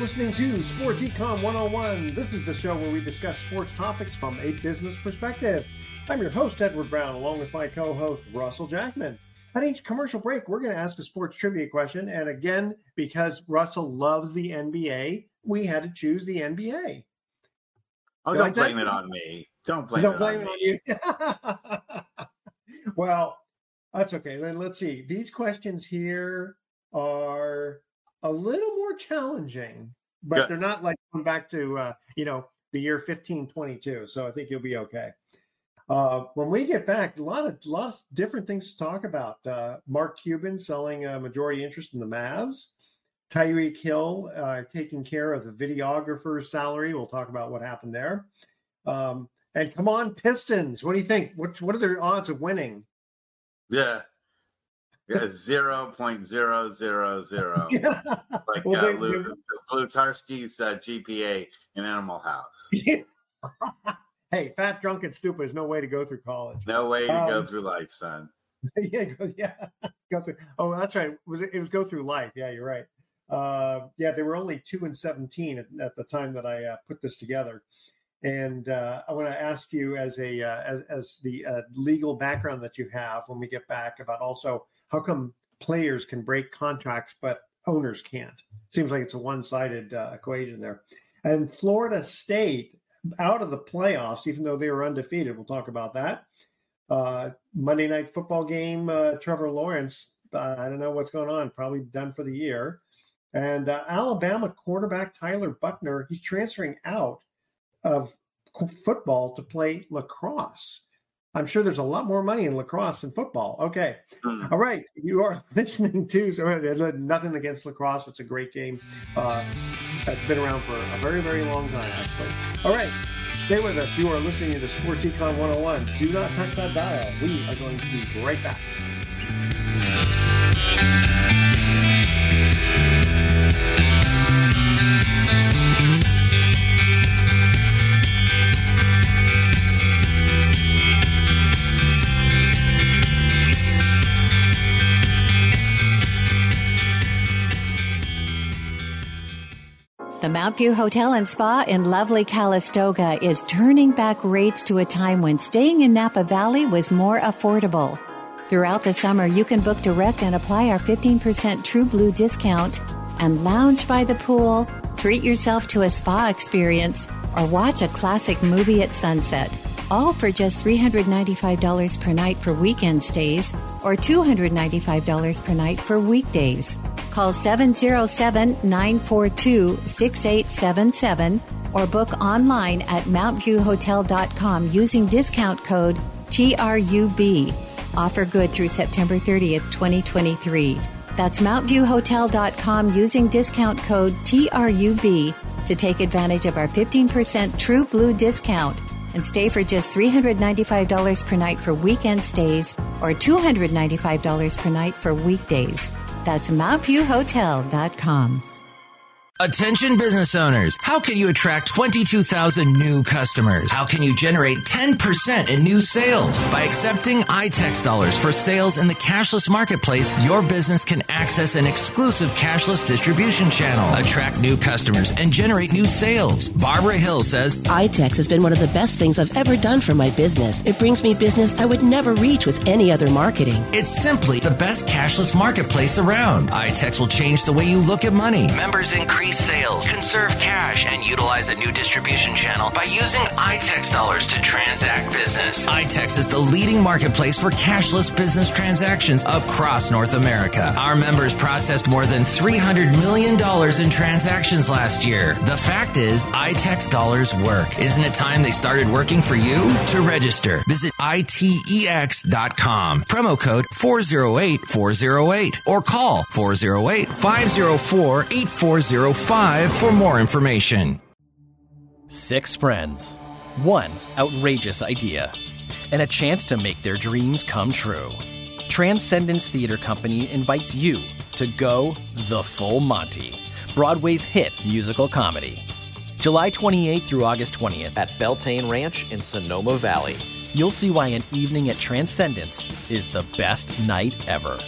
Listening to Sports Econ 101. This is the show where we discuss sports topics from a business perspective. I'm your host, Edward Brown, along with my co host, Russell Jackman. At each commercial break, we're going to ask a sports trivia question. And again, because Russell loves the NBA, we had to choose the NBA. Oh, You don't like blame that? it on me. Don't blame Don't it blame on it me. on you. well, that's okay. Then let's see. These questions here are a little more challenging, but Good. they're not like going back to uh, you know the year fifteen twenty two. So I think you'll be okay. Uh, when we get back, a lot of lot of different things to talk about. Uh, Mark Cuban selling a majority interest in the Mavs. Tyreek Hill uh, taking care of the videographer's salary. We'll talk about what happened there. Um, and come on, Pistons. What do you think? What what are their odds of winning? Yeah. Yeah, zero point zero zero zero. Yeah. Like Well, uh, they- Lu- Blutarsky's uh, GPA in Animal House. hey, fat, drunk, and stupid is no way to go through college. No way to go Um, through life, son. yeah, go, yeah. Go through. Oh, that's right. Was it? It was go through life. Yeah, you're right. Uh, yeah, they were only two and seventeen at, at the time that I uh, put this together. And uh, I want to ask you, as a uh, as, as the uh, legal background that you have, when we get back, about also how come players can break contracts but owners can't? Seems like it's a one-sided uh, equation there. And Florida State out of the playoffs, even though they were undefeated. We'll talk about that. Uh, Monday night football game. Uh, Trevor Lawrence. Uh, I don't know what's going on. Probably done for the year. And uh, Alabama quarterback Tyler Buchner. He's transferring out of football to play lacrosse. I'm sure there's a lot more money in lacrosse than football. Okay. Mm. All right. You are listening to so, uh, nothing against lacrosse. It's a great game. Uh, it's been around for a very, very long time, actually. All right. Stay with us. You are listening to Sports Econ 101. Do not touch that dial. We are going to be right back. The Mount View Hotel and Spa in lovely Calistoga is turning back rates to a time when staying in Napa Valley was more affordable. Throughout the summer, you can book direct and apply our 15% True Blue discount and lounge by the pool, treat yourself to a spa experience, or watch a classic movie at sunset. All for just $395 per night for weekend stays or $295 per night for weekdays. Call 707 942 6877 or book online at MountViewHotel.com using discount code TRUB. Offer good through September 30th, 2023. That's MountViewHotel.com using discount code TRUB to take advantage of our 15% True Blue discount and stay for just $395 per night for weekend stays or $295 per night for weekdays. That's MountViewHotel.com. Attention business owners. How can you attract 22,000 new customers? How can you generate 10% in new sales? By accepting iTex dollars for sales in the cashless marketplace, your business can access an exclusive cashless distribution channel, attract new customers, and generate new sales. Barbara Hill says, iTex has been one of the best things I've ever done for my business. It brings me business I would never reach with any other marketing. It's simply the best cashless marketplace around. iTex will change the way you look at money. Members increase sales, conserve cash, and utilize a new distribution channel by using iTex dollars to transact business. iTex is the leading marketplace for cashless business transactions across North America. Our members processed more than $300 million in transactions last year. The fact is, iTex dollars work. Isn't it time they started working for you? To register, visit itex.com. Promo code 408-408 or call 408-504-8405 for more information. Six friends, one outrageous idea, and a chance to make their dreams come true. Transcendence Theater Company invites you to go the full Monty, Broadway's hit musical comedy. July 28th through August 20th at Beltane Ranch in Sonoma Valley. You'll see why an evening at Transcendence is the best night ever.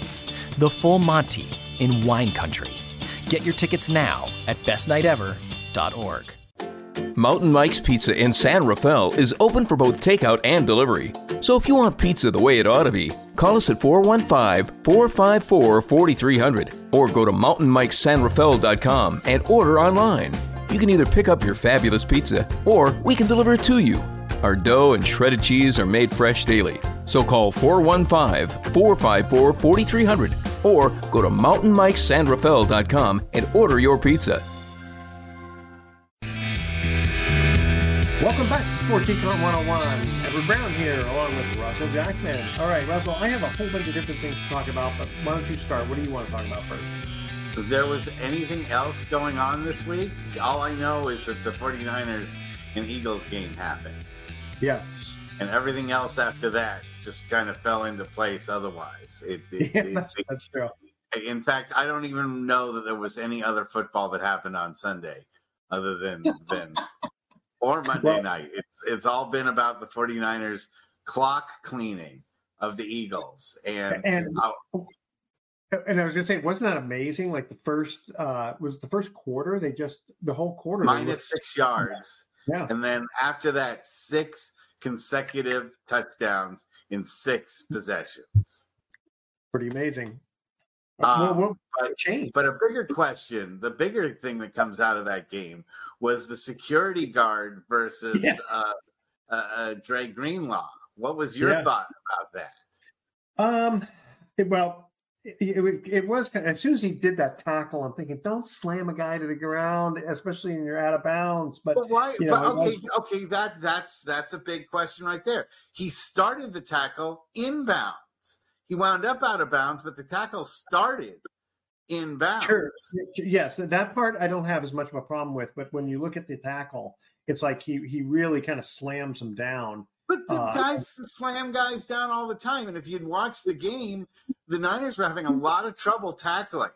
The Full Monty in Wine Country. Get your tickets now at bestnightever.org. Mountain Mike's Pizza in San Rafael is open for both takeout and delivery. So if you want pizza the way it ought to be, call us at 415 454 4300 or go to mountainmikesanrafael.com and order online. You can either pick up your fabulous pizza or we can deliver it to you. Our dough and shredded cheese are made fresh daily. So call 415 454 4300 or go to mountainmikesanrafael.com and order your pizza. Welcome back to Sports Econ 101. Edward Brown here, along with Russell Jackman. All right, Russell, I have a whole bunch of different things to talk about, but why don't you start? What do you want to talk about first? If there was anything else going on this week, all I know is that the 49ers and Eagles game happened. Yeah. And everything else after that just kind of fell into place otherwise. It, it, yeah, it, that's, that's true. In fact, I don't even know that there was any other football that happened on Sunday other than than or Monday well, night. It's it's all been about the 49ers clock cleaning of the Eagles. And and, and I was gonna say, wasn't that amazing? Like the first uh was the first quarter, they just the whole quarter minus six yards. Yeah. And then after that, six consecutive touchdowns in six possessions. Pretty amazing. Um, what, what but, but a bigger question, the bigger thing that comes out of that game was the security guard versus yeah. uh, uh, uh, Dre Greenlaw. What was your yeah. thought about that? Um, it, well, it, it, it, was as soon as he did that tackle, I'm thinking, don't slam a guy to the ground, especially when you're out of bounds. But, but why? You know, but okay, was, okay, that that's that's a big question right there. He started the tackle inbound. He wound up out of bounds, but the tackle started in bounds. Sure. Yes, that part I don't have as much of a problem with. But when you look at the tackle, it's like he he really kind of slams him down. But the uh, guys slam guys down all the time. And if you'd watched the game, the Niners were having a lot of trouble tackling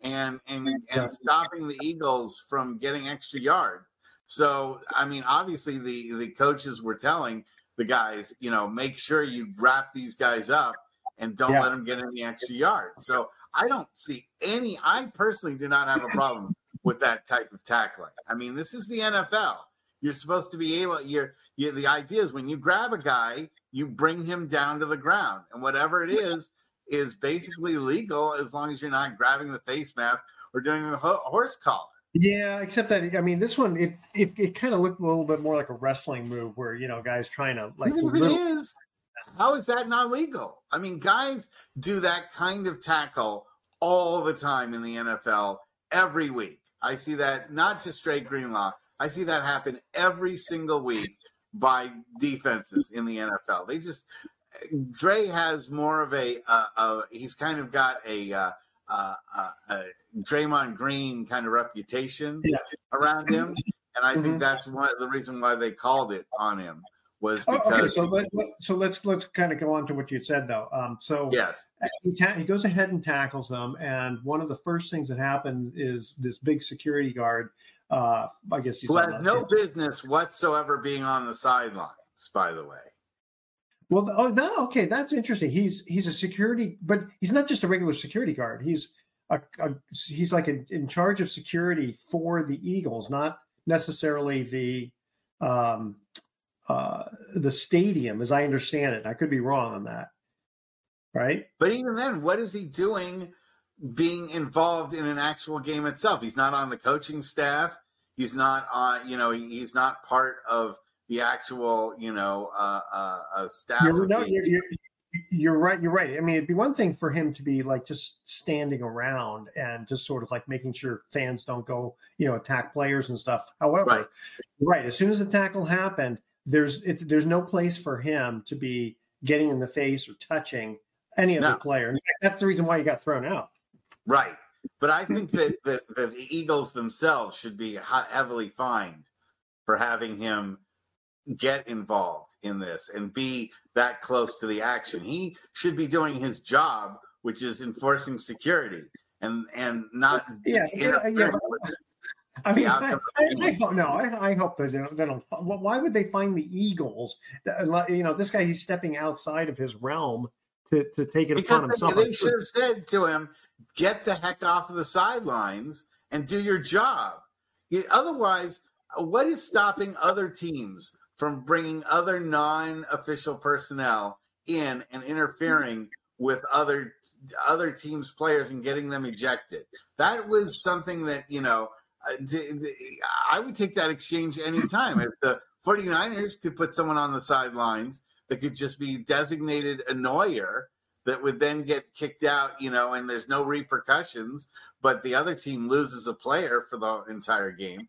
and and and stopping the Eagles from getting extra yards. So I mean, obviously the the coaches were telling the guys, you know, make sure you wrap these guys up and don't yeah. let them get any extra yards. So I don't see any. I personally do not have a problem with that type of tackling. I mean, this is the NFL. You're supposed to be able. You're, you're the idea is when you grab a guy, you bring him down to the ground, and whatever it is is basically legal as long as you're not grabbing the face mask or doing a horse collar. Yeah, except that I mean, this one it it, it kind of looked a little bit more like a wrestling move where you know guys trying to like. Even if it is, how is that not legal? I mean, guys do that kind of tackle all the time in the NFL every week. I see that not just straight Greenlaw. I see that happen every single week by defenses in the NFL. They just Dre has more of a uh, uh, he's kind of got a uh, uh, uh Draymond Green kind of reputation yeah. around him, and I mm-hmm. think that's one of the reason why they called it on him was Oh, because okay, so let, let- so let's let's kind of go on to what you said though. Um, so yes, he, ta- he goes ahead and tackles them, and one of the first things that happens is this big security guard. Uh, I guess he's who has no business whatsoever being on the sidelines. By the way, Well, oh, that, okay, that's interesting. He's he's a security, but he's not just a regular security guard. He's a, a he's like in, in charge of security for the Eagles, not necessarily the um, uh, the stadium, as I understand it. I could be wrong on that. Right? but even then, what is he doing? Being involved in an actual game itself. He's not on the coaching staff. He's not on. You know, he's not part of the actual. You know, uh, uh, uh staff. You're, no, you're, you're, you're right. You're right. I mean, it'd be one thing for him to be like just standing around and just sort of like making sure fans don't go, you know, attack players and stuff. However, Right. right, as soon as the tackle happened, there's it, there's no place for him to be getting in the face or touching any other No. player. In fact, that's the reason why he got thrown out. Right. But I think that, that the Eagles themselves should be heavily fined for having him get involved in this and be that close to the action. He should be doing his job, which is enforcing security and and not Yeah, yeah, yeah. I mean, I, I, I hope no. I, I hope that they don't, they don't. Why would they find the Eagles? You know, this guy he's stepping outside of his realm to, to take it because upon himself. they should have said to him, "Get the heck off of the sidelines and do your job." Otherwise, what is stopping other teams from bringing other non-official personnel in and interfering with other other teams' players and getting them ejected? That was something that you know. uh, I would take that exchange anytime. If the 49ers could put someone on the sidelines that could just be designated annoyer that would then get kicked out, you know, and there's no repercussions, but the other team loses a player for the entire game.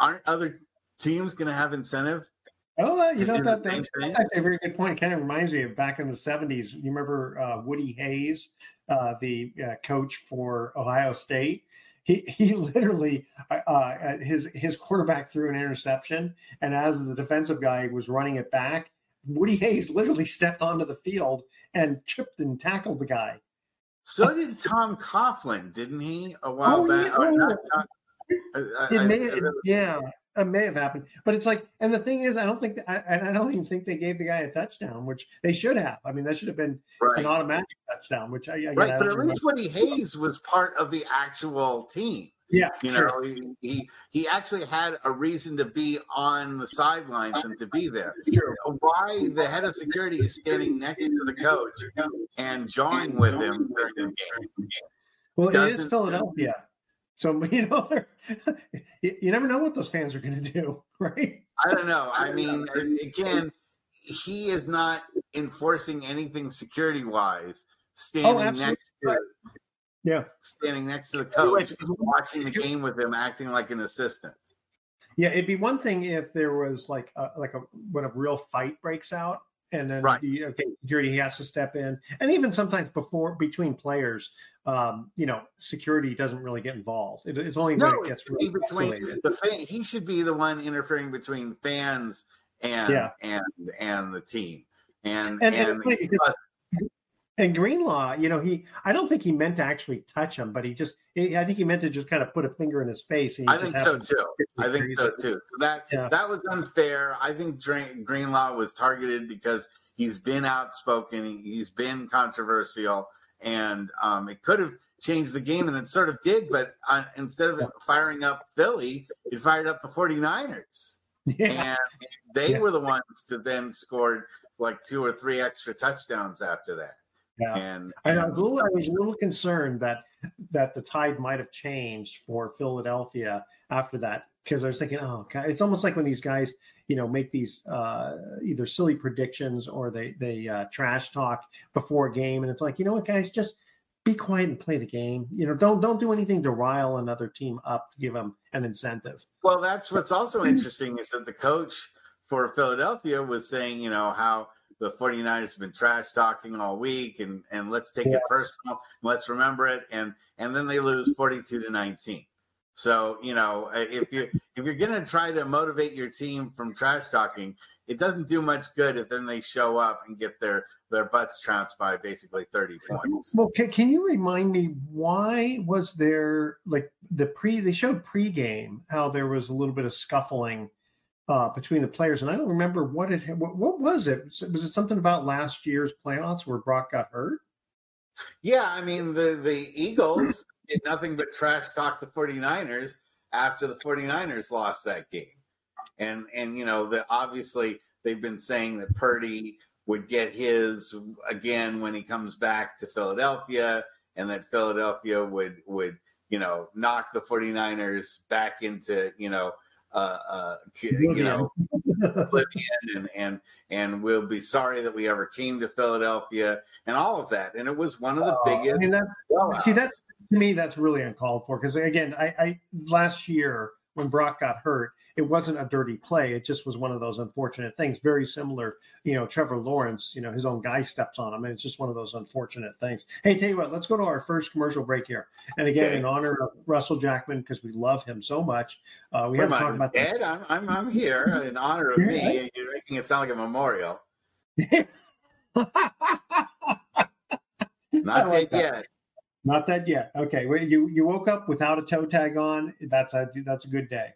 Aren't other teams going to have incentive? Oh, uh, you know that, that's, thing? that's actually a very good point. It kind of reminds me of back in the '70s. You remember uh, Woody Hayes, uh, the uh, coach for Ohio State? He he literally uh, uh, his his quarterback threw an interception, and as the defensive guy was running it back, Woody Hayes literally stepped onto the field and tripped and tackled the guy. So did Tom Coughlin, didn't he? A while Oh, back. yeah. Oh, not Tom- I- I- It may, I- yeah, it may have happened, but it's like, and the thing is, I don't think, I, and I don't even think they gave the guy a touchdown, which they should have. I mean, that should have been Right. an automatic touchdown, which I, right, but at least Woody Hayes was part of the actual team. Yeah, You sure. know, he, he he actually had a reason to be on the sidelines and to be there. Sure. Why the head of security is standing next to the coach and jawing with him during the game? Well, it is Philadelphia, so you know, you, you never know what those fans are going to do, right? I don't know. I mean, again, he is not enforcing anything security wise. Oh, standing Oh, next to Yeah, standing next to the coach, watching the game with him, acting like an assistant. yeah. It'd be one thing if there was like a, like a when a real fight breaks out, and then Right. the okay security has to step in, and even sometimes before between players, um, you know, security doesn't really get involved. It, it's only when it gets it's really between escalated. the fan. He should be the one interfering between fans and Yeah. and and the team. And And- and, and it's because- And Greenlaw, you know, he I don't think he meant to actually touch him, but he just I think he meant to just kind of put a finger in his face. And I think so too. I think so too. So that Yeah. that was unfair. I think Greenlaw was targeted because he's been outspoken, he- he's been controversial, and um, it could have changed the game, and it sort of did. But uh, instead of firing up Philly, it fired up the 49ers. Yeah. and they Yeah. were the ones that then scored like two or three extra touchdowns after that. Yeah. And, I, I, was a little, I was a little concerned that that the tide might have changed for Philadelphia after that because I was thinking, oh, God, it's almost like when these guys, you know, make these uh, either silly predictions or they they uh, trash talk before a game, and it's like, you know what, guys, just be quiet and play the game. You know, don't don't do anything to rile another team up to give them an incentive. well, that's what's also interesting is that the coach for Philadelphia was saying, you know, how the 49ers have been trash talking all week and and let's take Yeah. it personal, let's remember it and and then they lose 42 to 19. So, you know, if you if you're going to try to motivate your team from trash talking, it doesn't do much good if then they show up and get their their butts trounced by basically 30 uh, points. Well, can, can you remind me why was there like the pre they showed pregame how there was a little bit of scuffling uh, between the players, and I don't remember what it what, what was it was it something about last year's playoffs where Brock got hurt? Yeah, I mean the the Eagles did nothing but trash talk the 49ers after the 49ers lost that game and and you know that obviously they've been saying that Purdy would get his again when he comes back to Philadelphia, and that Philadelphia would would you know knock the 49ers back into you know uh, uh, you know and and and we'll be sorry that we ever came to Philadelphia and all of that. And it was one of the biggest I mean, that, see that's to me that's really uncalled for because again I, I last year when Brock got hurt it wasn't a dirty play. It just was one of those unfortunate things. Very similar, you know, Trevor Lawrence, you know, his own guy steps on him, and it's just one of those unfortunate things. Hey, tell you what, let's go to our first commercial break here. And again, okay. in honor of Russell Jackman, because we love him so much, uh, we have to talk about that. Ed, I'm, I'm, I'm here in honor of me. You're making it sound like a memorial. Not like dead yet. Not that yet. Okay, well, you you woke up without a toe tag on. That's a that's a good day.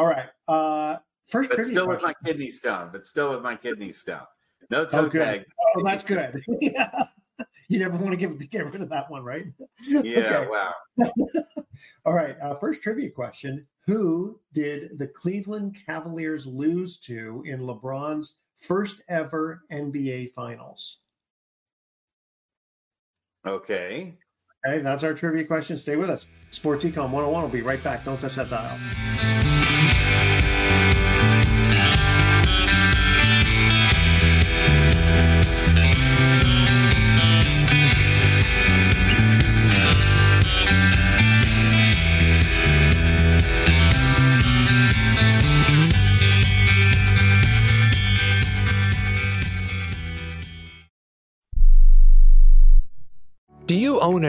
All right. Uh, first, but still question. with my kidney stone. But still with my kidney stone. No toe oh, tag. Oh, that's good. yeah. You never want to give get rid of that one, right? Yeah. Wow. All right. Uh, first trivia question: Who did the Cleveland Cavaliers lose to in LeBron's first ever NBA Finals? Okay. Okay, that's our trivia question. Stay with us. Sports Econ 101 will be right back. Don't touch that dial.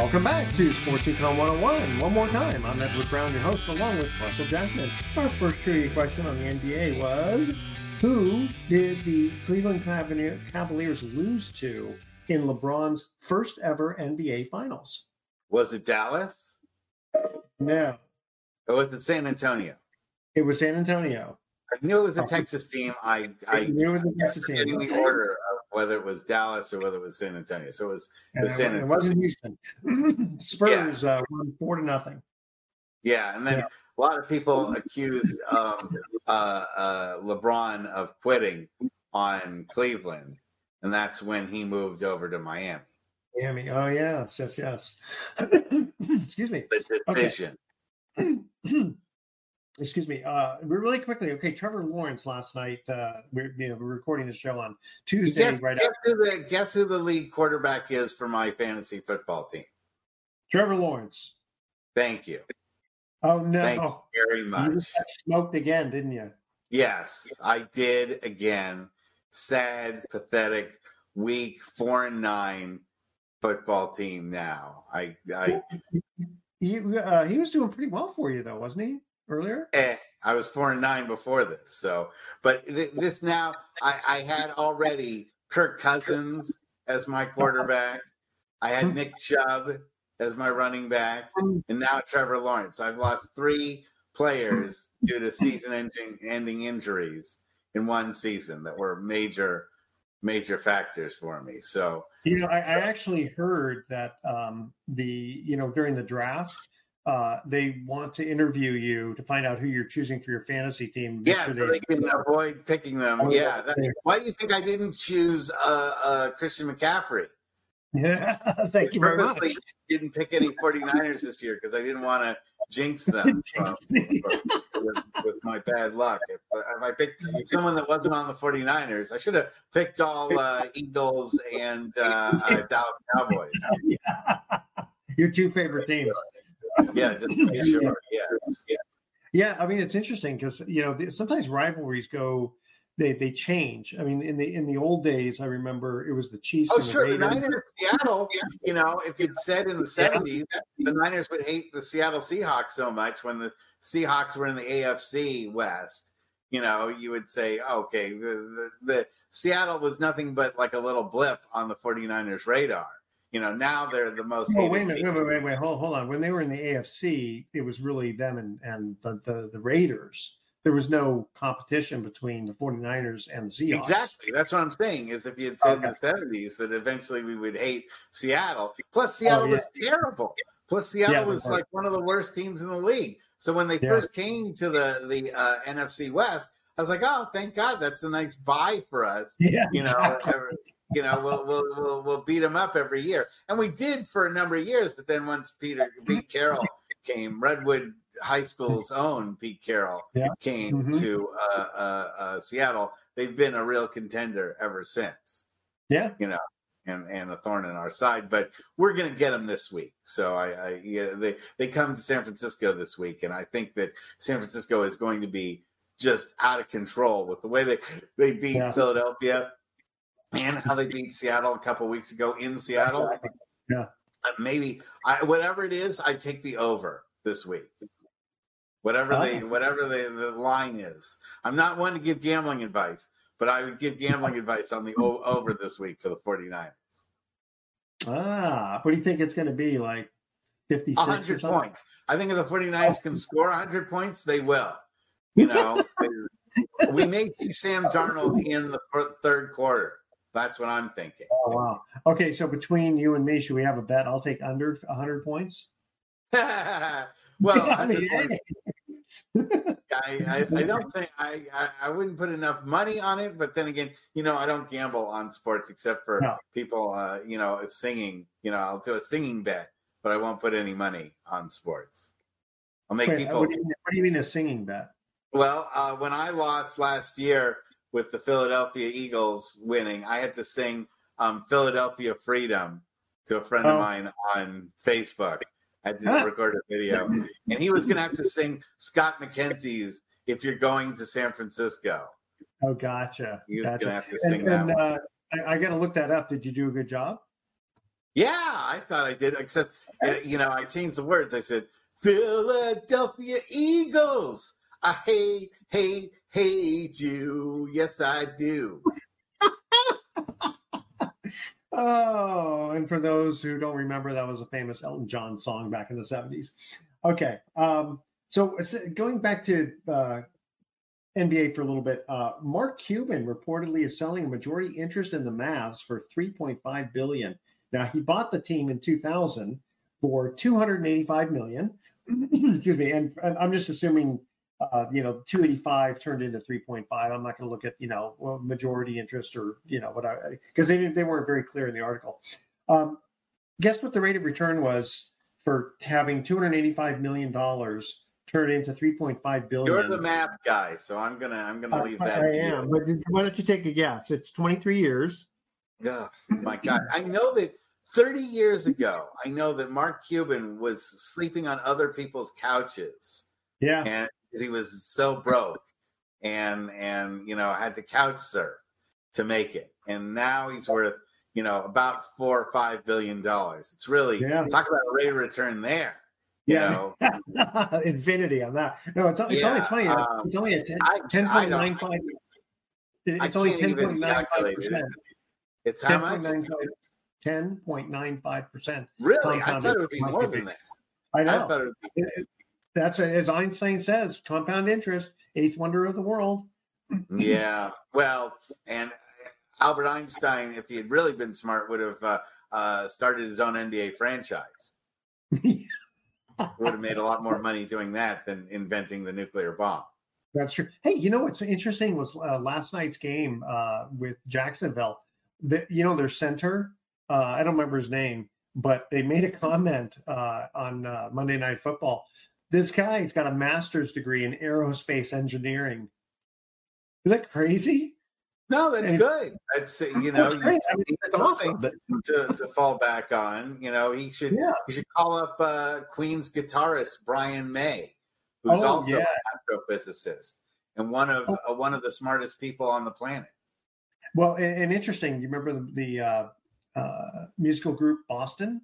Welcome back to Sports Econ 101. One more time, I'm Edward Brown, your host, along with Russell Jackman. Our first trivia question on the NBA was Who did the Cleveland Cavaliers lose to in LeBron's first ever NBA Finals? Was it Dallas? No. Or was it San Antonio? It was San Antonio. I knew it was a oh. Texas team. I, I knew it was a Texas team. Getting the order whether it was Dallas or whether it was San Antonio. So it was, it was San Antonio. It wasn't Houston. Spurs uh, won four to nothing. Yeah, and then Yeah. a lot of people accused um, uh, uh, LeBron of quitting on Cleveland, and that's when he moved over to Miami. Miami. Oh yes, yes, yes. Excuse me. The Okay. Excuse me. Uh, really quickly. Okay, Trevor Lawrence last night. Uh, we're you know we're recording the show on Tuesday, Guess, right guess after. who the guess who the lead quarterback is for my fantasy football team? Trevor Lawrence. Thank you. Oh no! Thank you very You much. just smoked again, didn't you? Yes, I did again. Sad, pathetic, weak, four and nine football team. Now, I, I, He uh, he was doing pretty well for you though, wasn't he? Earlier. eh, I was four and nine before this. So, but th- this now, I, I had already Kirk Cousins as my quarterback. I had Nick Chubb as my running back, and now Trevor Lawrence. I've lost three players due to season-ending ending injuries in one season that were major, major factors for me. So, You know, I, I actually heard that um, the you know during the draft, uh, they want to interview you to find out who you're choosing for your fantasy team. Yeah, sure so they can avoid picking them. Oh, Yeah. yeah. That, why do you think I didn't choose uh, uh, Christian McCaffrey? Yeah, thank you very much. Didn't pick any 49ers this year because I didn't want to jinx them from, with, with my bad luck. If, if I picked someone that wasn't on the 49ers, I should have picked all uh, Eagles and uh, uh, Dallas Cowboys. Your two favorite teams. Yeah, just to be sure. Yes. Yeah, I mean it's interesting because you know sometimes rivalries go they they change. I mean in the in the old days, I remember it was the Chiefs. Oh, and the sure. The Raiders. Niners, Seattle, you know, if you'd said in the 70s, the Niners would hate the Seattle Seahawks so much when the Seahawks were in the AFC West, you know, you would say, okay, the, the, the Seattle was nothing but like a little blip on the 49ers radar. You know, now they're the most Oh, wait a minute, wait, wait, wait, wait, hold, hold on. When they were in the AFC, it was really them and, and the, the, the Raiders. There was no competition between the 49ers and the Seahawks. Exactly. That's what I'm saying. Is if you had said in the 70s that eventually we would hate Seattle. Plus, Seattle Oh, yeah. was terrible. Plus, Seattle Yeah, was like one of the worst teams in the league. So when they Yeah. first came to the the uh, NFC West, I was like, oh, thank God, that's a nice buy for us. Yeah, You know, exactly. You know, we'll, we'll we'll we'll beat them up every year, and we did for a number of years. But then once Peter Pete Carroll came, Redwood High School's own Pete Carroll Yeah. came Mhm. to uh, uh, uh, Seattle. They've been a real contender ever since. Yeah. You know, and and a thorn in our side. But we're going to get them this week. So I, I yeah, they they come to San Francisco this week, and I think that San Francisco is going to be just out of control with the way they they beat Yeah. Philadelphia and how they beat Seattle a couple weeks ago in Seattle. Yeah. Uh, maybe I, whatever it is, I take the over this week. Whatever the whatever the, the line is, I'm not one to give gambling advice, but I would give gambling advice on the o- over this week for the 49ers. Ah, what do you think it's going to be? Like 56 100 something? points. I think if the 49ers can score 100 points, they will. You know, we may see Sam Darnold in the third quarter. That's what I'm thinking. Oh, wow. Okay, so between you and me, should we have a bet? I'll take under 100 points. well, I mean, points. I, I, I don't think I, I I wouldn't put enough money on it, but then again, you know, I don't gamble on sports except for No. people, uh, you know, singing. You know, I'll do a singing bet but I won't put any money on sports. I'll make Wait, people. what, do you, mean- what do you mean a singing bet? Well, uh, when I lost last year with the Philadelphia Eagles winning, I had to sing um, "Philadelphia Freedom" to a friend Oh. of mine on Facebook. I had to record a video, and he was going to have to sing Scott McKenzie's "If You're Going to San Francisco." Oh, gotcha. He was gotcha. gonna have to And- sing that and, one. Uh, I, I got to look that up. Did you do a good job? Yeah, I thought I did. Except, uh, you know, I changed the words. I said, Philadelphia Eagles. I hate, hate, hate you. Yes, I do. Oh, and for those who don't remember, that was a famous Elton John song back in the 70s. Okay. Um, so going back to uh, NBA for a little bit, uh, Mark Cuban reportedly is selling a majority interest in the Mavs for 3.5 billion. Now he bought the team in 2000 for 285 million. Excuse me, and, and I'm just assuming uh, you know, 285 turned into 3.5. I'm not going to look at, you know, majority interest or, you know, what I, because they, they weren't very clear in the article. Um, guess what the rate of return was for having $285 million turned into 3.5 billion? You're the math guy, so I'm gonna I'm gonna Uh, leave I, that. I to you. am. But why don't you take a guess? It's 23 years. Oh, my God. I know that 30 years ago, I know that Mark Cuban was sleeping on other people's couches. Yeah. And he was so broke and, and, you know, had to couch surf to make it. And now he's worth, you know, about four or five billion dollars. It's really, Yeah. talk about a rate of return there. You Yeah. know, Infinity on that. No, it's, it's only, Yeah, it's funny. um, it's only a 10, I- I 10.95. I It's only can't even calculate 10.95%. it. It's how much? 10.95%. Really? I thought it would be more than that. I know. thought it would be It- That's as Einstein says, compound interest, eighth wonder of the world. yeah. Well, and Albert Einstein, if he had really been smart, would have uh, uh, started his own NBA franchise. would have made a lot more money doing that than inventing the nuclear bomb. That's true. Hey, you know what's interesting was uh, last night's game uh, with Jacksonville. The, you know their center. Uh, I don't remember his name, but they made a comment uh, on uh, Monday Night Football. This guy's got a master's degree in aerospace engineering. Is that crazy? No, that's And- good. That's you know, That's great. I mean, that's awesome. But to, to fall back on. You know, he should Yeah. he should call up uh, Queen's guitarist Brian May, who's Oh, also yeah. an astrophysicist and one of uh, one of the smartest people on the planet. well, and, and interesting. You remember the, the uh, uh, musical group Boston?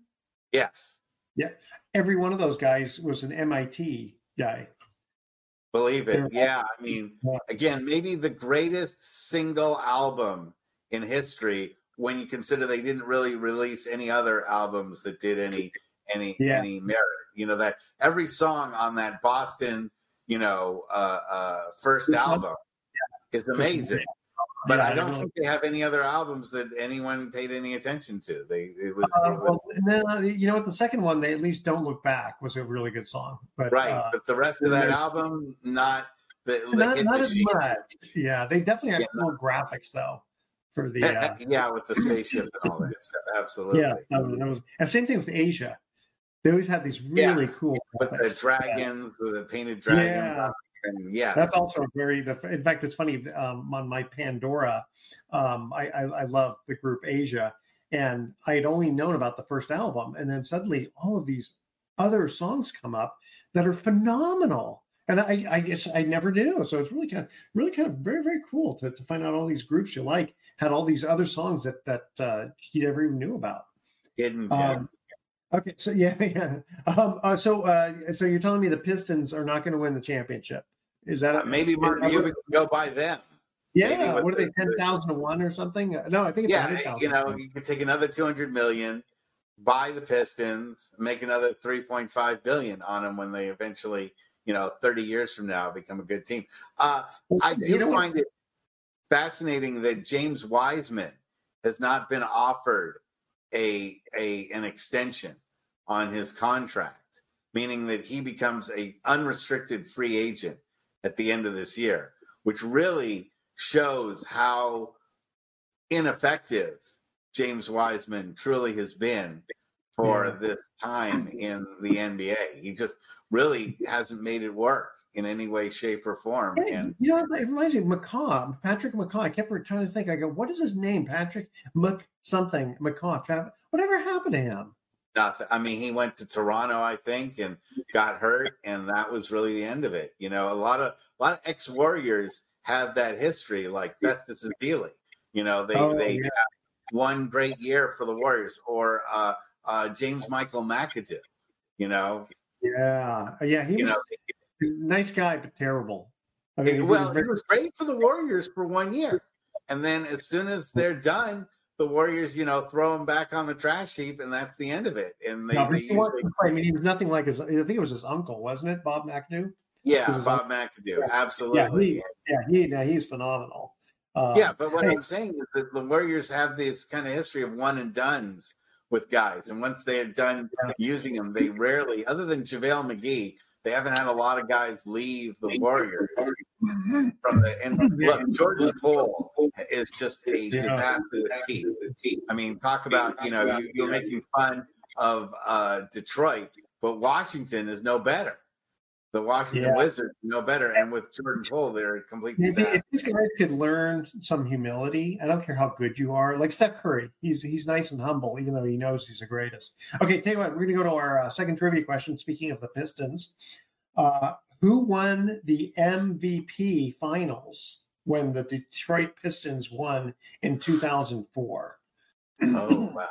Yes, Yeah, every one of those guys was an MIT guy. believe it. Yeah, I mean, again, maybe the greatest single album in history when you consider they didn't really release any other albums that did any any Yeah. any merit. You know that every song on that Boston, you know, uh, uh, first album is amazing. But Yeah, I don't really- think they have any other albums that anyone paid any attention to. They it was, Uh, it was well, no, you know what? The second one, they at least don't look back, was a really good song. But right. uh, but the rest of that album, not the, the not, not as much. Yeah, they definitely have Yeah. cool graphics though for the. Uh, yeah, with the spaceship and all that stuff. Absolutely. yeah, was, and same thing with Asia. They always had these really Yes, cool with the graphics. dragons, the painted dragons. Yeah. And yes, That's also a very. The, in fact, it's funny. Um, on my Pandora, um, I, I, I love the group Asia, and I had only known about the first album, and then suddenly all of these other songs come up that are phenomenal, and I, I guess I never knew. So it's really kind of, really kind of very, very cool to, to find out all these groups you like had all these other songs that that uh, you never even knew about. hidden Um. Okay, so yeah, yeah. Um, uh, so uh, so you're telling me the Pistons are not going to win the championship? Is that Uh, maybe Mark is- Cuban can go by them. yeah, Maybe what are they, ten thousand to one or something? Uh, No, I think it's Yeah, hundred thousand. you know, you could take another two hundred million, buy the Pistons, make another three point five billion on them when they eventually, you know, thirty years from now become a good team. Uh, I do You know what? find it fascinating that James Wiseman has not been offered a a an extension on his contract, meaning that he becomes a unrestricted free agent at the end of this year, which really shows how ineffective James Wiseman truly has been for Yeah. this time in the NBA. He just really hasn't made it work in any way, shape, or form. Yeah, And you know, it reminds me of McCaw, Patrick McCaw. I kept trying to think. I go, what is his name? Patrick Mc something McCaw. Whatever happened to him? Nothing. I mean, he went to Toronto, I think, and got hurt, and that was really the end of it. You know, a lot of a lot of ex Warriors have that history, like Festus Ezeli. You know, they Oh, they yeah. have one great year for the Warriors, or uh, uh, James Michael McAdoo. You know, Yeah, yeah. He you was know, nice guy, but terrible. I mean, he was well, it was great for the Warriors for one year, and then as soon as they're done, the Warriors, you know, throw him back on the trash heap, and that's the end of it. And they, No, they he usually, I mean, he was nothing like his. I think it was his uncle, wasn't it, Bob McAdoo? yeah, Bob. McAdoo, Yeah, absolutely. he, yeah, he, yeah, he's phenomenal. Uh, yeah, but what hey, I'm saying is that the Warriors have this kind of history of one and duns with guys, and once they're done using them, they rarely, other than JaVale McGee, they haven't had a lot of guys leave the Warriors from the. And look, Jordan Poole is just a disaster team. I mean, talk about you know you, you're making fun of uh, Detroit, but Washington is no better. The Washington Yeah. Wizards no better, and with Jordan Poole, they're a complete If, disaster. if these guys could learn some humility, I don't care how good you are. Like Steph Curry, he's he's nice and humble, even though he knows he's the greatest. Okay, tell you what, we're going to go to our uh, second trivia question. Speaking of the Pistons, uh, who won the MVP Finals when the Detroit Pistons won in 2004? Oh wow!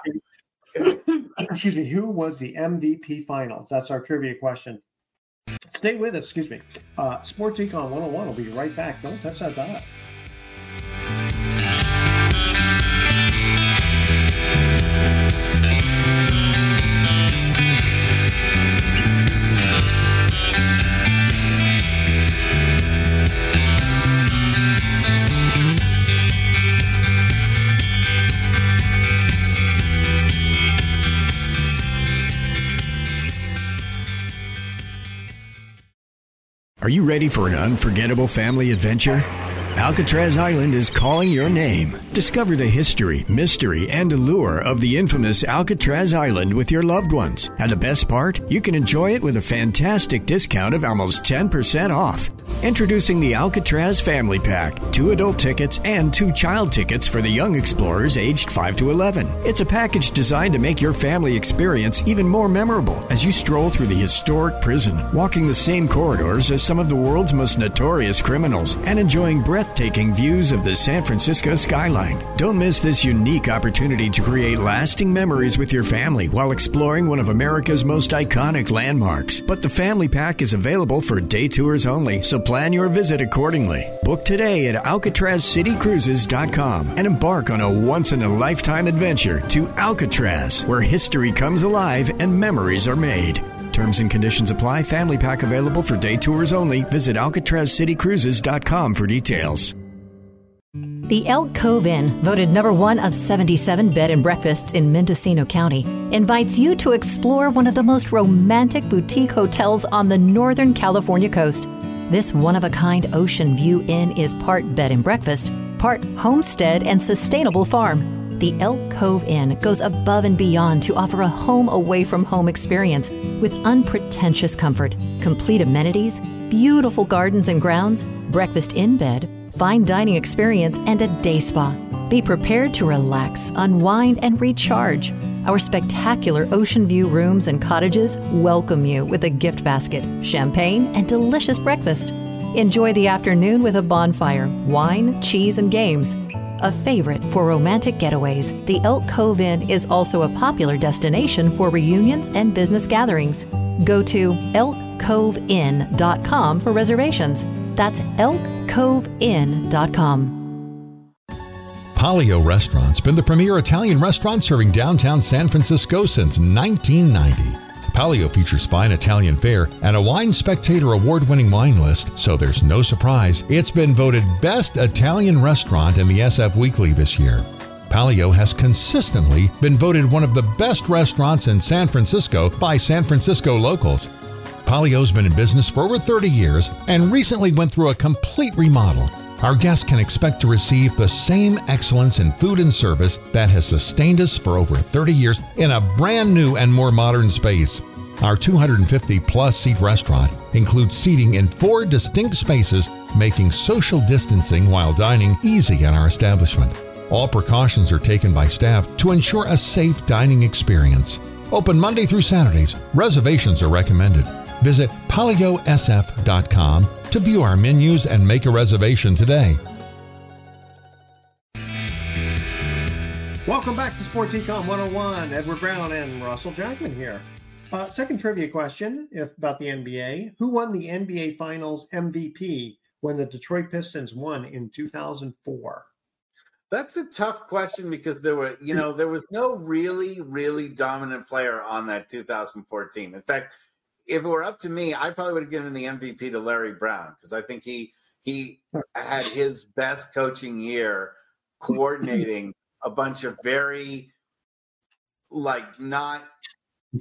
Excuse me. Who was the MVP Finals? That's our trivia question. Stay with us. Excuse me. Uh, Sports Econ 101 will be right back. Don't touch that dial. Are you ready for an unforgettable family adventure? Alcatraz Island is calling your name. Discover the history, mystery, and allure of the infamous Alcatraz Island with your loved ones. And the best part, you can enjoy it with a fantastic discount of almost 10% off. Introducing the Alcatraz Family Pack two adult tickets and two child tickets for the young explorers aged 5 to 11. It's a package designed to make your family experience even more memorable as you stroll through the historic prison, walking the same corridors as some of the world's most notorious criminals, and enjoying breathtaking views of the San Francisco skyline. Don't miss this unique opportunity to create lasting memories with your family while exploring one of America's most iconic landmarks. But the Family Pack is available for day tours only, so plan your visit accordingly. Book today at AlcatrazCityCruises.com and embark on a once in a lifetime adventure to Alcatraz, where history comes alive and memories are made. Terms and conditions apply. Family Pack available for day tours only. Visit AlcatrazCityCruises.com for details. The Elk Cove Inn, voted number one of 77 bed and breakfasts in Mendocino County, invites you to explore one of the most romantic boutique hotels on the Northern California coast. This one of a kind ocean view inn is part bed and breakfast, part homestead and sustainable farm. The Elk Cove Inn goes above and beyond to offer a home away from home experience with unpretentious comfort, complete amenities, beautiful gardens and grounds, breakfast in bed, fine dining experience, and a day spa. Be prepared to relax, unwind, and recharge. Our spectacular ocean view rooms and cottages welcome you with a gift basket, champagne, and delicious breakfast. Enjoy the afternoon with a bonfire, wine, cheese, and games. A favorite for romantic getaways, the Elk Cove Inn is also a popular destination for reunions and business gatherings. Go to elkcoveinn.com for reservations. That's elkcoveinn.com. Palio Restaurant's been the premier Italian restaurant serving downtown San Francisco since 1990. Palio features fine Italian fare and a Wine Spectator award winning wine list, so there's no surprise it's been voted Best Italian Restaurant in the SF Weekly this year. Palio has consistently been voted one of the best restaurants in San Francisco by San Francisco locals. Palio's been in business for over 30 years and recently went through a complete remodel. Our guests can expect to receive the same excellence in food and service that has sustained us for over 30 years in a brand new and more modern space. Our 250 plus seat restaurant includes seating in four distinct spaces, making social distancing while dining easy in our establishment. All precautions are taken by staff to ensure a safe dining experience. Open Monday through Saturdays. Reservations are recommended. Visit paliosf.com to view our menus and make a reservation today. Welcome back to Sports Econ 101. Edward Brown and Russell Jackman here. Uh, second trivia question if about the NBA. Who won the NBA Finals MVP when the Detroit Pistons won in 2004? That's a tough question because there were, you know, there was no really, really dominant player on that 2014. In fact, if it were up to me, I probably would have given the MVP to Larry Brown because I think he he had his best coaching year coordinating a bunch of very like not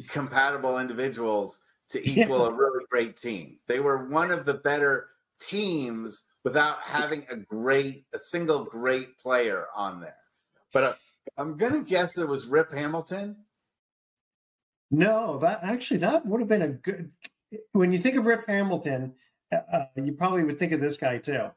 compatible individuals to equal yeah. a really great team. They were one of the better teams without having a great, a single great player on there. But uh, I'm going to guess it was Rip Hamilton. No, that actually that would have been a good. When you think of Rip Hamilton, uh, uh you probably would think of this guy too.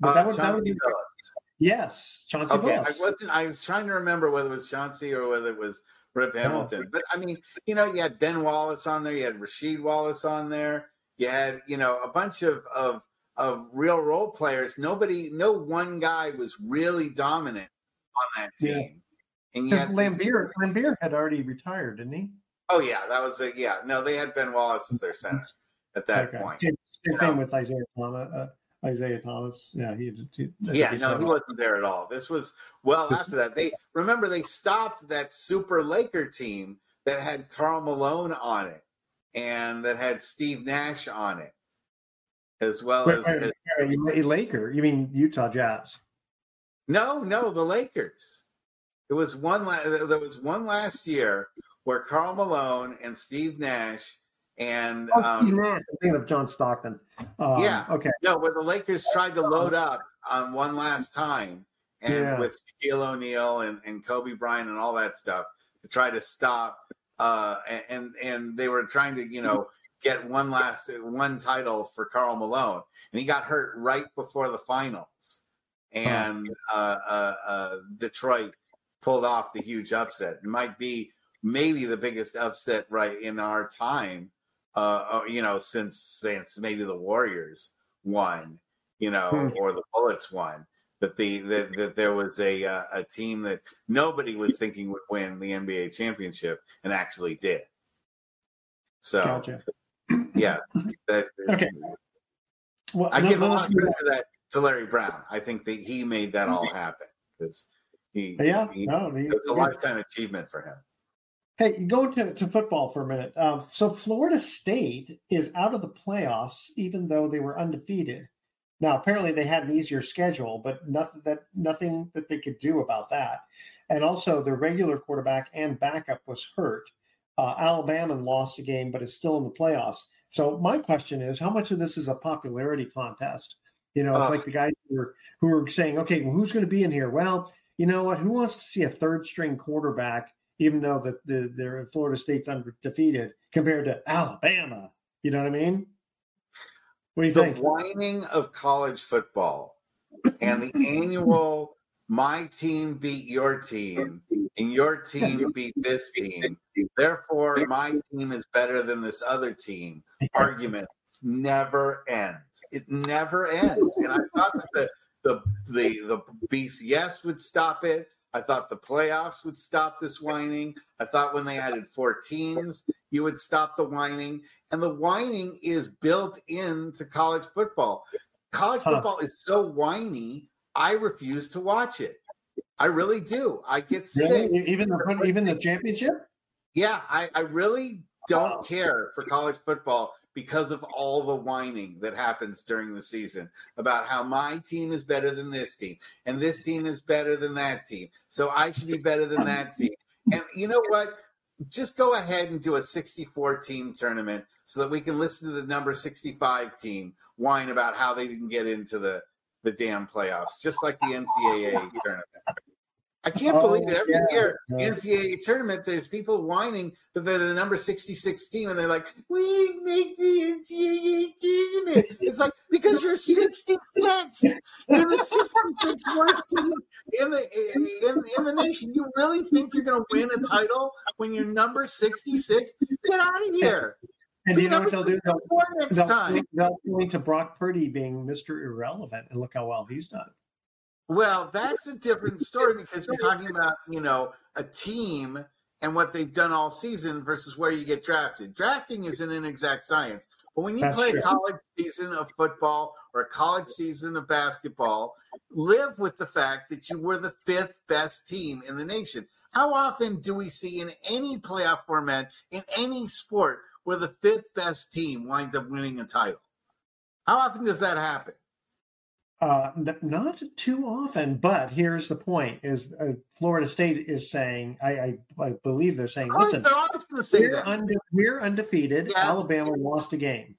But that, uh, would, that would be Billups. Yes, Chauncey okay, Billups. I wasn't. I was trying to remember whether it was Chauncey or whether it was Rip Hamilton. But I mean, you know, you had Ben Wallace on there, you had Rasheed Wallace on there, you had you know a bunch of of of real role players. Nobody, no one guy was really dominant on that team. Yeah. And yet, Laimbeer, Laimbeer had already retired, didn't he? Oh yeah, that was it. yeah. No, they had Ben Wallace as their center at that okay. point. Same, same thing with Isaiah Thomas. Uh, Isiah Thomas. Yeah, he. he yeah, no, he wasn't there at all. This was well after that. They remember they stopped that Super Laker team that had Karl Malone on it and that had Steve Nash on it as well wait, as, wait, as Laker. You mean Utah Jazz? No, no, the Lakers. It was one. There was one last year where Karl Malone and Steve Nash and oh, um, Nash. I'm thinking of John Stockton. Um, yeah. Okay. No, where the Lakers tried to load up on one last time, and yeah. with Shaquille O'Neal and, and Kobe Bryant and all that stuff to try to stop. Uh, and and they were trying to you know get one last one title for Karl Malone, and he got hurt right before the finals, and uh, uh, uh, Detroit pulled off the huge upset. It might be maybe the biggest upset right in our time, uh, uh you know, since since maybe the Warriors won, you know, hmm. or the Bullets won. That the that, that there was a uh, a team that nobody was thinking would win the NBA championship and actually did. So gotcha yeah. That, okay. Well, I give a lot of credit to that to Larry Brown. I think that he made that all happen because he, yeah, he, no, it's a lifetime achievement for him. Hey, go to, to football for a minute. Um, so Florida State is out of the playoffs, even though they were undefeated. Now, apparently, they had an easier schedule, but nothing that nothing that they could do about that. And also, their regular quarterback and backup was hurt. Uh, Alabama lost a game, but is still in the playoffs. So my question is, how much of this is a popularity contest? You know, it's uh, like the guys who are who are saying, okay, well, who's going to be in here? Well, you know what? Who wants to see a third string quarterback, even though that the, the Florida State's undefeated compared to Alabama? You know what I mean? What do you the think? The whining of college football and the annual "my team beat your team" and your team beat this team. Therefore, my team is better than this other team. Argument never ends. It never ends. And I thought that the the the the BCS would stop it. I thought the playoffs would stop this whining. I thought when they added four teams, you would stop the whining. And the whining is built into college football. College football is so whiny, I refuse to watch it. I really do. I get sick. Even the even the championship. Yeah, I, I really don't oh. care for college football because of all the whining that happens during the season about how my team is better than this team and this team is better than that team. So I should be better than that team. And you know what? Just go ahead and do a 64 team tournament so that we can listen to the number 65 team whine about how they didn't get into the the damn playoffs, just like the NCAA tournament. I can't believe oh, it. Every Oh, yeah. year, Yeah. NCAA tournament, there's people whining that they're the number 66 team, and they're like, "We make the NCAA tournament." It's like because you're 66, you're the 66 worst team in the in, in the nation. You really think you're going to win a title when you're number 66? Get out of here! And you know what they'll do? They'll, 64 next they'll, time. they'll point to Brock Purdy being Mr. Irrelevant, and look how well he's done. Well, that's a different story because you're talking about, you know, a team and what they've done all season versus where you get drafted. Drafting isn't an exact science. But when you That's play true. a college season of football or a college season of basketball, live with the fact that you were the fifth best team in the nation. How often do we see in any playoff format, in any sport, where the fifth best team winds up winning a title? How often does that happen? Uh, n- not too often, but here's the point: is uh, Florida State is saying, I, I, I believe they're saying, listen, they're say we're, that. unde- we're undefeated. Yes. Alabama lost a game.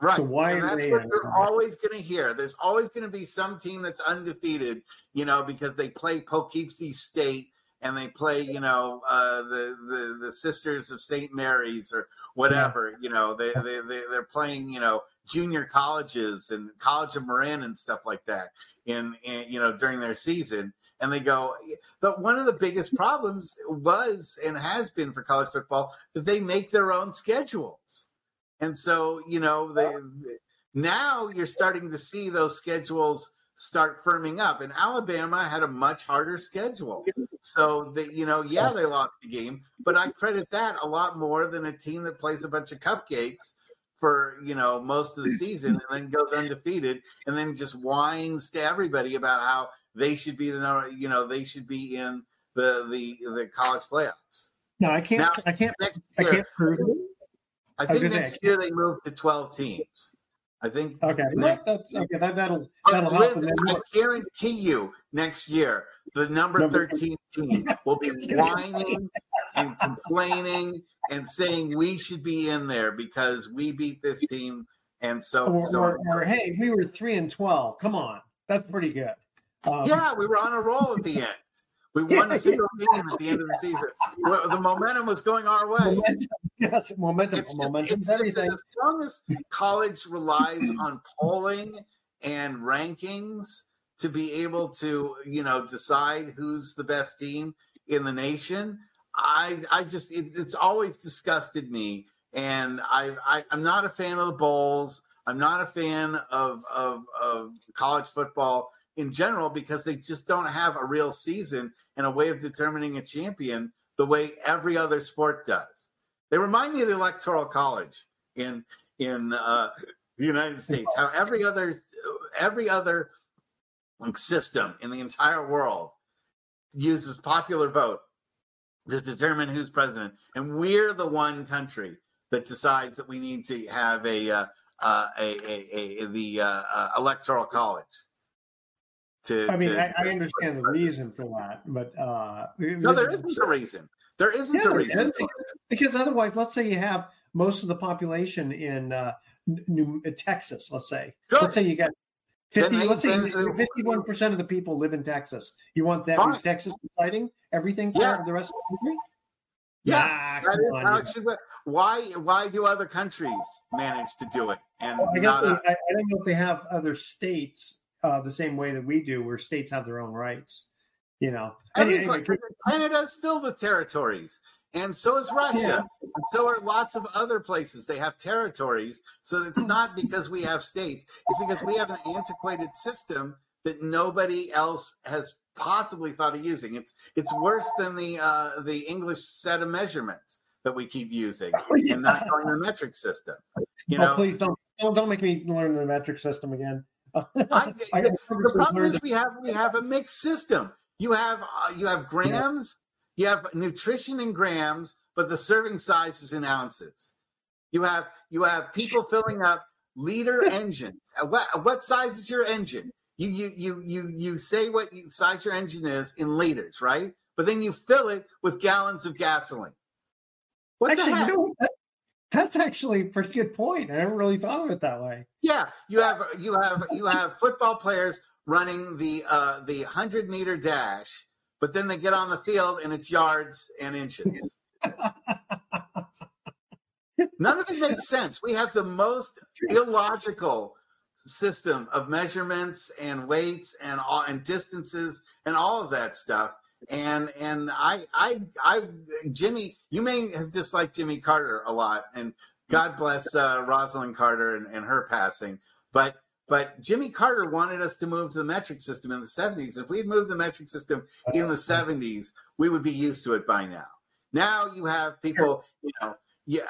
Right. So why and are that's they what you're always going to hear. There's always going to be some team that's undefeated, you know, because they play Poughkeepsie State and they play, you know, uh, the, the the Sisters of St. Mary's or whatever. You know, they they they they're playing, you know, junior colleges and College of Marin and stuff like that. In, in you know during their season, and they go. But one of the biggest problems was and has been for college football that they make their own schedules. And so, you know, they now you're starting to see those schedules start firming up. And Alabama had a much harder schedule. So that, you know, yeah, they lost the game, but I credit that a lot more than a team that plays a bunch of cupcakes for, you know, most of the season and then goes undefeated and then just whines to everybody about how they should be the number, you know, they should be in the the the college playoffs. No, I can't. Now, I can't. next I can't prove it. I I think gonna next say- year they move to 12 teams. I think. Okay, that, that's okay. That, that'll that'll. Liz, And I guarantee you next year, the number Number- 13 team will be whining and complaining and saying we should be in there because we beat this team. And so, or, so or, or, hey, we were three and twelve. Come on, that's pretty good. Um, yeah, we were on a roll at the end. We won a single game at the end of the season. The momentum was going our way. Momentum, yes, momentum, It's momentum, it's just everything. as long as college relies on polling and rankings to be able to, you know, decide who's the best team in the nation, I, I just, it, it's always disgusted me, and I, I, I'm not a fan of the bowls. I'm not a fan of, of, of college football in general because they just don't have a real season and a way of determining a champion the way every other sport does. They remind me of the electoral college in in uh, the United States. How every other every other system in the entire world uses popular vote to determine who's president, and we're the one country that decides that we need to have a uh, uh, a, a, a, the uh, uh, electoral college. To, I mean, to- I, I understand the reason for that, but uh, no, there isn't a reason. There isn't Yeah, a reason. is, because otherwise, let's say you have most of the population in uh, New Texas. Let's say, let's say you got Then fifty. they- let's say then- fifty-one percent of the people live in Texas. You want that Fine. Texas deciding everything for Yeah. the rest of the country? Yeah, Nah, is on, how should. Why? Why do other countries manage to do it and I guess they? I, I don't know if they have other states uh, the same way that we do, where states have their own rights. You know, Anyway, Canada's filled with territories, and so is Russia, and so are lots of other places. They have territories, so it's not because we have states; it's because we have an antiquated system that nobody else has possibly thought of using. It's it's worse than the uh, the English set of measurements that we keep using and not going the metric system. You oh, know, please don't, don't don't make me learn the metric system again. I, I the problem is we have we have a mixed system. You have uh, you have grams, you have nutrition in grams, but the serving size is in ounces. You have you have people filling up liter engines. Uh, What what size is your engine? You you you you you say what size your engine is in liters, right? But then you fill it with gallons of gasoline. What actually, the heck? you know. That- that's actually a pretty good point. I never really thought of it that way. Yeah, you have you have you have football players running the uh, the hundred meter dash, but then they get on the field and it's yards and inches. None of it makes sense. We have the most illogical system of measurements and weights and all and distances and all of that stuff. And and I I I Jimmy, you may have disliked Jimmy Carter a lot, and God bless uh, Rosalynn Carter and, and her passing, but but Jimmy Carter wanted us to move to the metric system in the 70s. If we had moved the metric system in the 70s, we would be used to it by now. Now you have people, you know,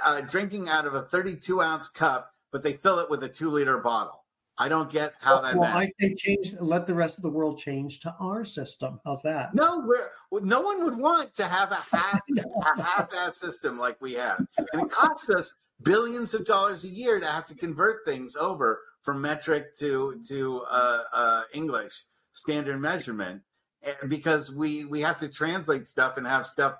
uh, drinking out of a 32 ounce cup, but they fill it with a two liter bottle. I don't get how that. Well, I say change. Let the rest of the world change to our system. How's that? No, we're, no one would want to have a half a half-ass system like we have, and it costs us billions of dollars a year to have to convert things over from metric to to uh, uh, English standard measurement, because we we have to translate stuff and have stuff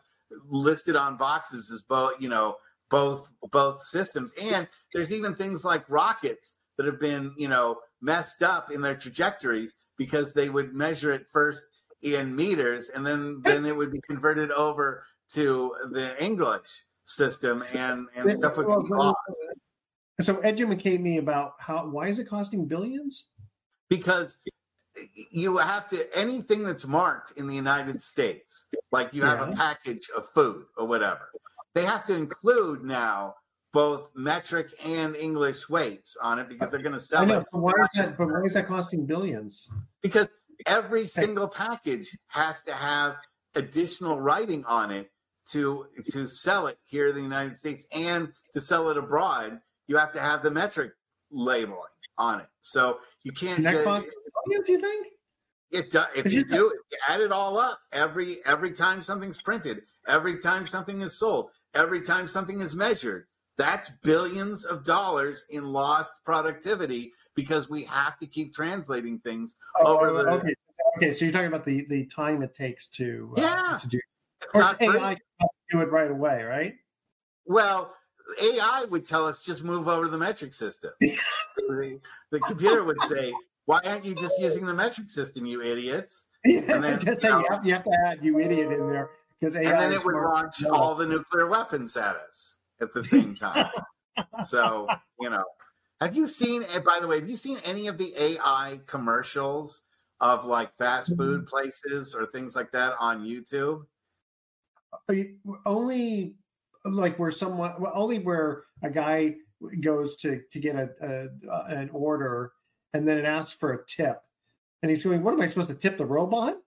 listed on boxes as both you know both both systems, and there's even things like rockets that have been, you know, messed up in their trajectories because they would measure it first in meters and then then it would be converted over to the English system and and stuff would be lost. So educate me about how why is it costing billions? Because you have to anything that's marked in the United States, like you have yeah. a package of food or whatever, they have to include now both metric and English weights on it because they're going to sell know, it. But why, is that, but why is that costing billions? Because every single package has to have additional writing on it to to sell it here in the United States and to sell it abroad. You have to have the metric labeling on it. So you can't. Can that get, cost billions? You think? It does. If you do it, you add it all up every every time something's printed, every time something is sold, every time something is measured that's billions of dollars in lost productivity because we have to keep translating things oh, over the. Okay. okay, so you're talking about the the time it takes to uh, yeah to do. It's not AI do it right away, right? Well, AI would tell us just move over to the metric system. the, the computer would say, "Why aren't you just using the metric system, you idiots?" And then, you, know, you, have, you, have, to add "you idiot" in there because AI. And then it would launch all the nuclear weapons at us at the same time. so, you know, have you seen, eh, by the way, have you seen any of the AI commercials of like fast food mm-hmm. places or things like that on YouTube? Only like where someone, well, only where a guy goes to to get a, a, an order and then it asks for a tip, and he's going, "What am I supposed to tip the robot?"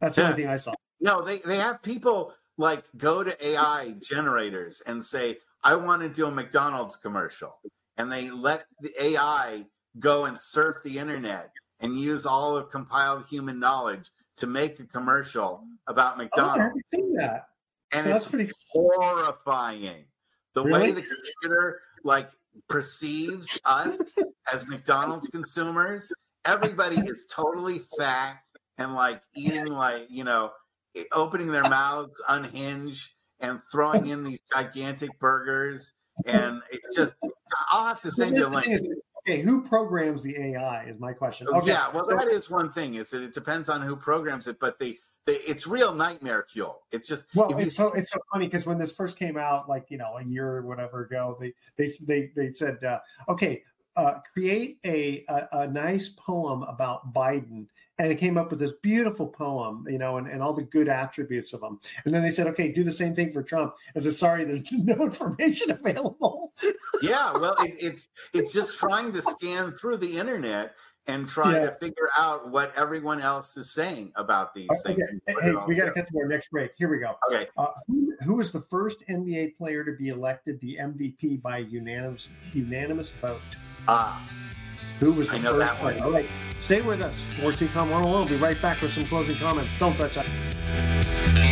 That's the yeah. only thing I saw. No, they they have people like go to AI generators and say, I want to do a McDonald's commercial. And they let the AI go and surf the internet and use all of compiled human knowledge to make a commercial about McDonald's. Oh, I haven't seen that. And it's pretty horrifying. The really? way the computer like perceives us as McDonald's consumers, everybody is totally fat and like eating like, you know, opening their mouths unhinged and throwing in these gigantic burgers. And it just, I'll have to send you a link. Okay, who programs the AI is my question. Oh, okay. Yeah, well, that is one thing. Is that it depends on who programs it, but the it's real nightmare fuel. It's just well, it's so it's so funny because when this first came out, like you know, a year or whatever ago, they they they they said, uh, okay, uh, create a, a, a nice poem about Biden and it came up with this beautiful poem, you know, and, and all the good attributes of him. And then they said, okay, do the same thing for Trump. I said, sorry, there's no information available. yeah, well, it, it's it's just trying to scan through the internet and try yeah. to figure out what everyone else is saying about these okay. things. Hey, we got to get to our next break. Here we go. Okay. Uh, who, who was the first NBA player to be elected the MVP by unanimous unanimous vote? Ah. Who was the I know first that one. All right. Stay with us. Sports Econ 101. We'll be right back with some closing comments. Don't touch that.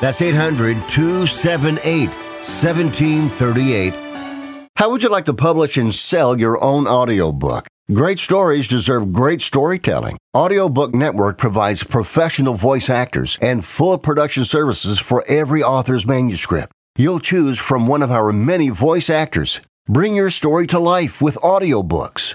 That's 800 278 1738. How would you like to publish and sell your own audiobook? Great stories deserve great storytelling. Audiobook Network provides professional voice actors and full production services for every author's manuscript. You'll choose from one of our many voice actors. Bring your story to life with audiobooks.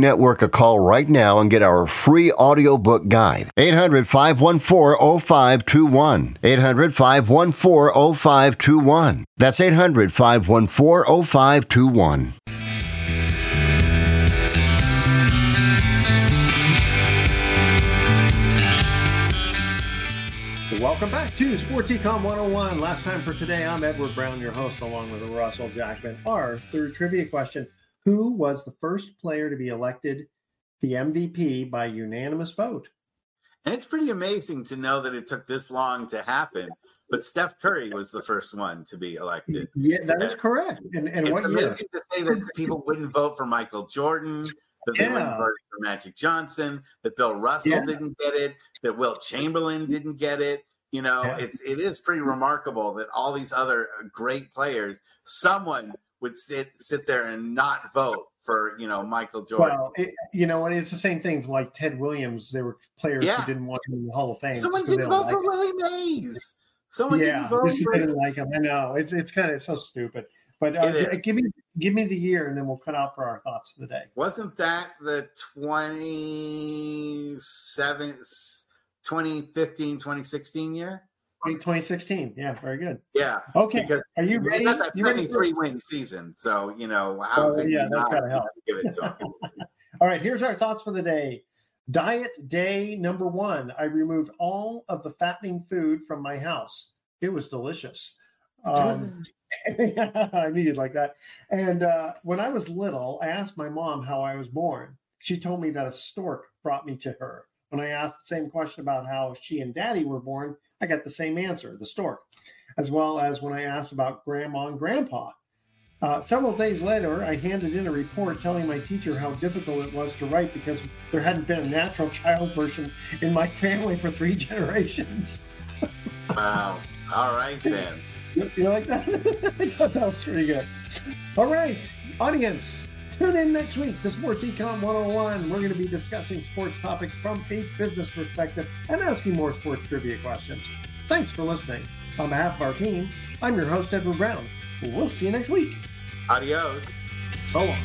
Network a call right now and get our free audiobook guide. 800 514 0521. 800 514 0521. That's 800 514 0521. Welcome back to Sports Econ 101. Last time for today, I'm Edward Brown, your host, along with Russell Jackman. Our third trivia question Who was the first player to be elected the MVP by unanimous vote? And it's pretty amazing to know that it took this long to happen. But Steph Curry was the first one to be elected. Yeah, that is correct. And, and it's what amazing year? to say that people wouldn't vote for Michael Jordan, that they wouldn't vote for Magic Johnson, that Bill Russell Yeah. didn't get it, that Wilt Chamberlain didn't get it. You know, Yeah. it's it is pretty remarkable that all these other great players, someone would sit sit there and not vote for you know Michael Jordan. Well, it, you know and It's the same thing for like Ted Williams. There were players Yeah. who didn't want him in the Hall of Fame. Someone didn't vote for him. Willie Mays. Someone yeah, didn't vote for didn't like him. I know it's it's kind of it's so stupid. But uh, give me give me the year, and then we'll cut out for our thoughts of the day. Wasn't that the 27, 2015, 2016 year? 2016. Yeah, very good. Yeah. Okay. Because Are you ready? got that You ready for- 23 win season. So, you know, how Oh, could yeah, you that's not gotta help. give it to him? All right, here's our thoughts for the day. Diet day number one. I removed all of the fattening food from my house. It was delicious. Um, I knew you'd like that. And uh, when I was little, I asked my mom how I was born. She told me that a stork brought me to her. When I asked the same question about how she and daddy were born, I got the same answer, the stork, as well as when I asked about grandma and grandpa. Uh, several days later, I handed in a report telling my teacher how difficult it was to write because there hadn't been a natural child person in my family for three generations. Wow. All right, then. You, you like that? I thought that was pretty good. All right. Audience, Tune in next week to Sports Econ 101. We're going to be discussing sports topics from a business perspective and asking more sports trivia questions. Thanks for listening. On behalf of our team, I'm your host, Edward Brown. We'll see you next week. Adios. So long.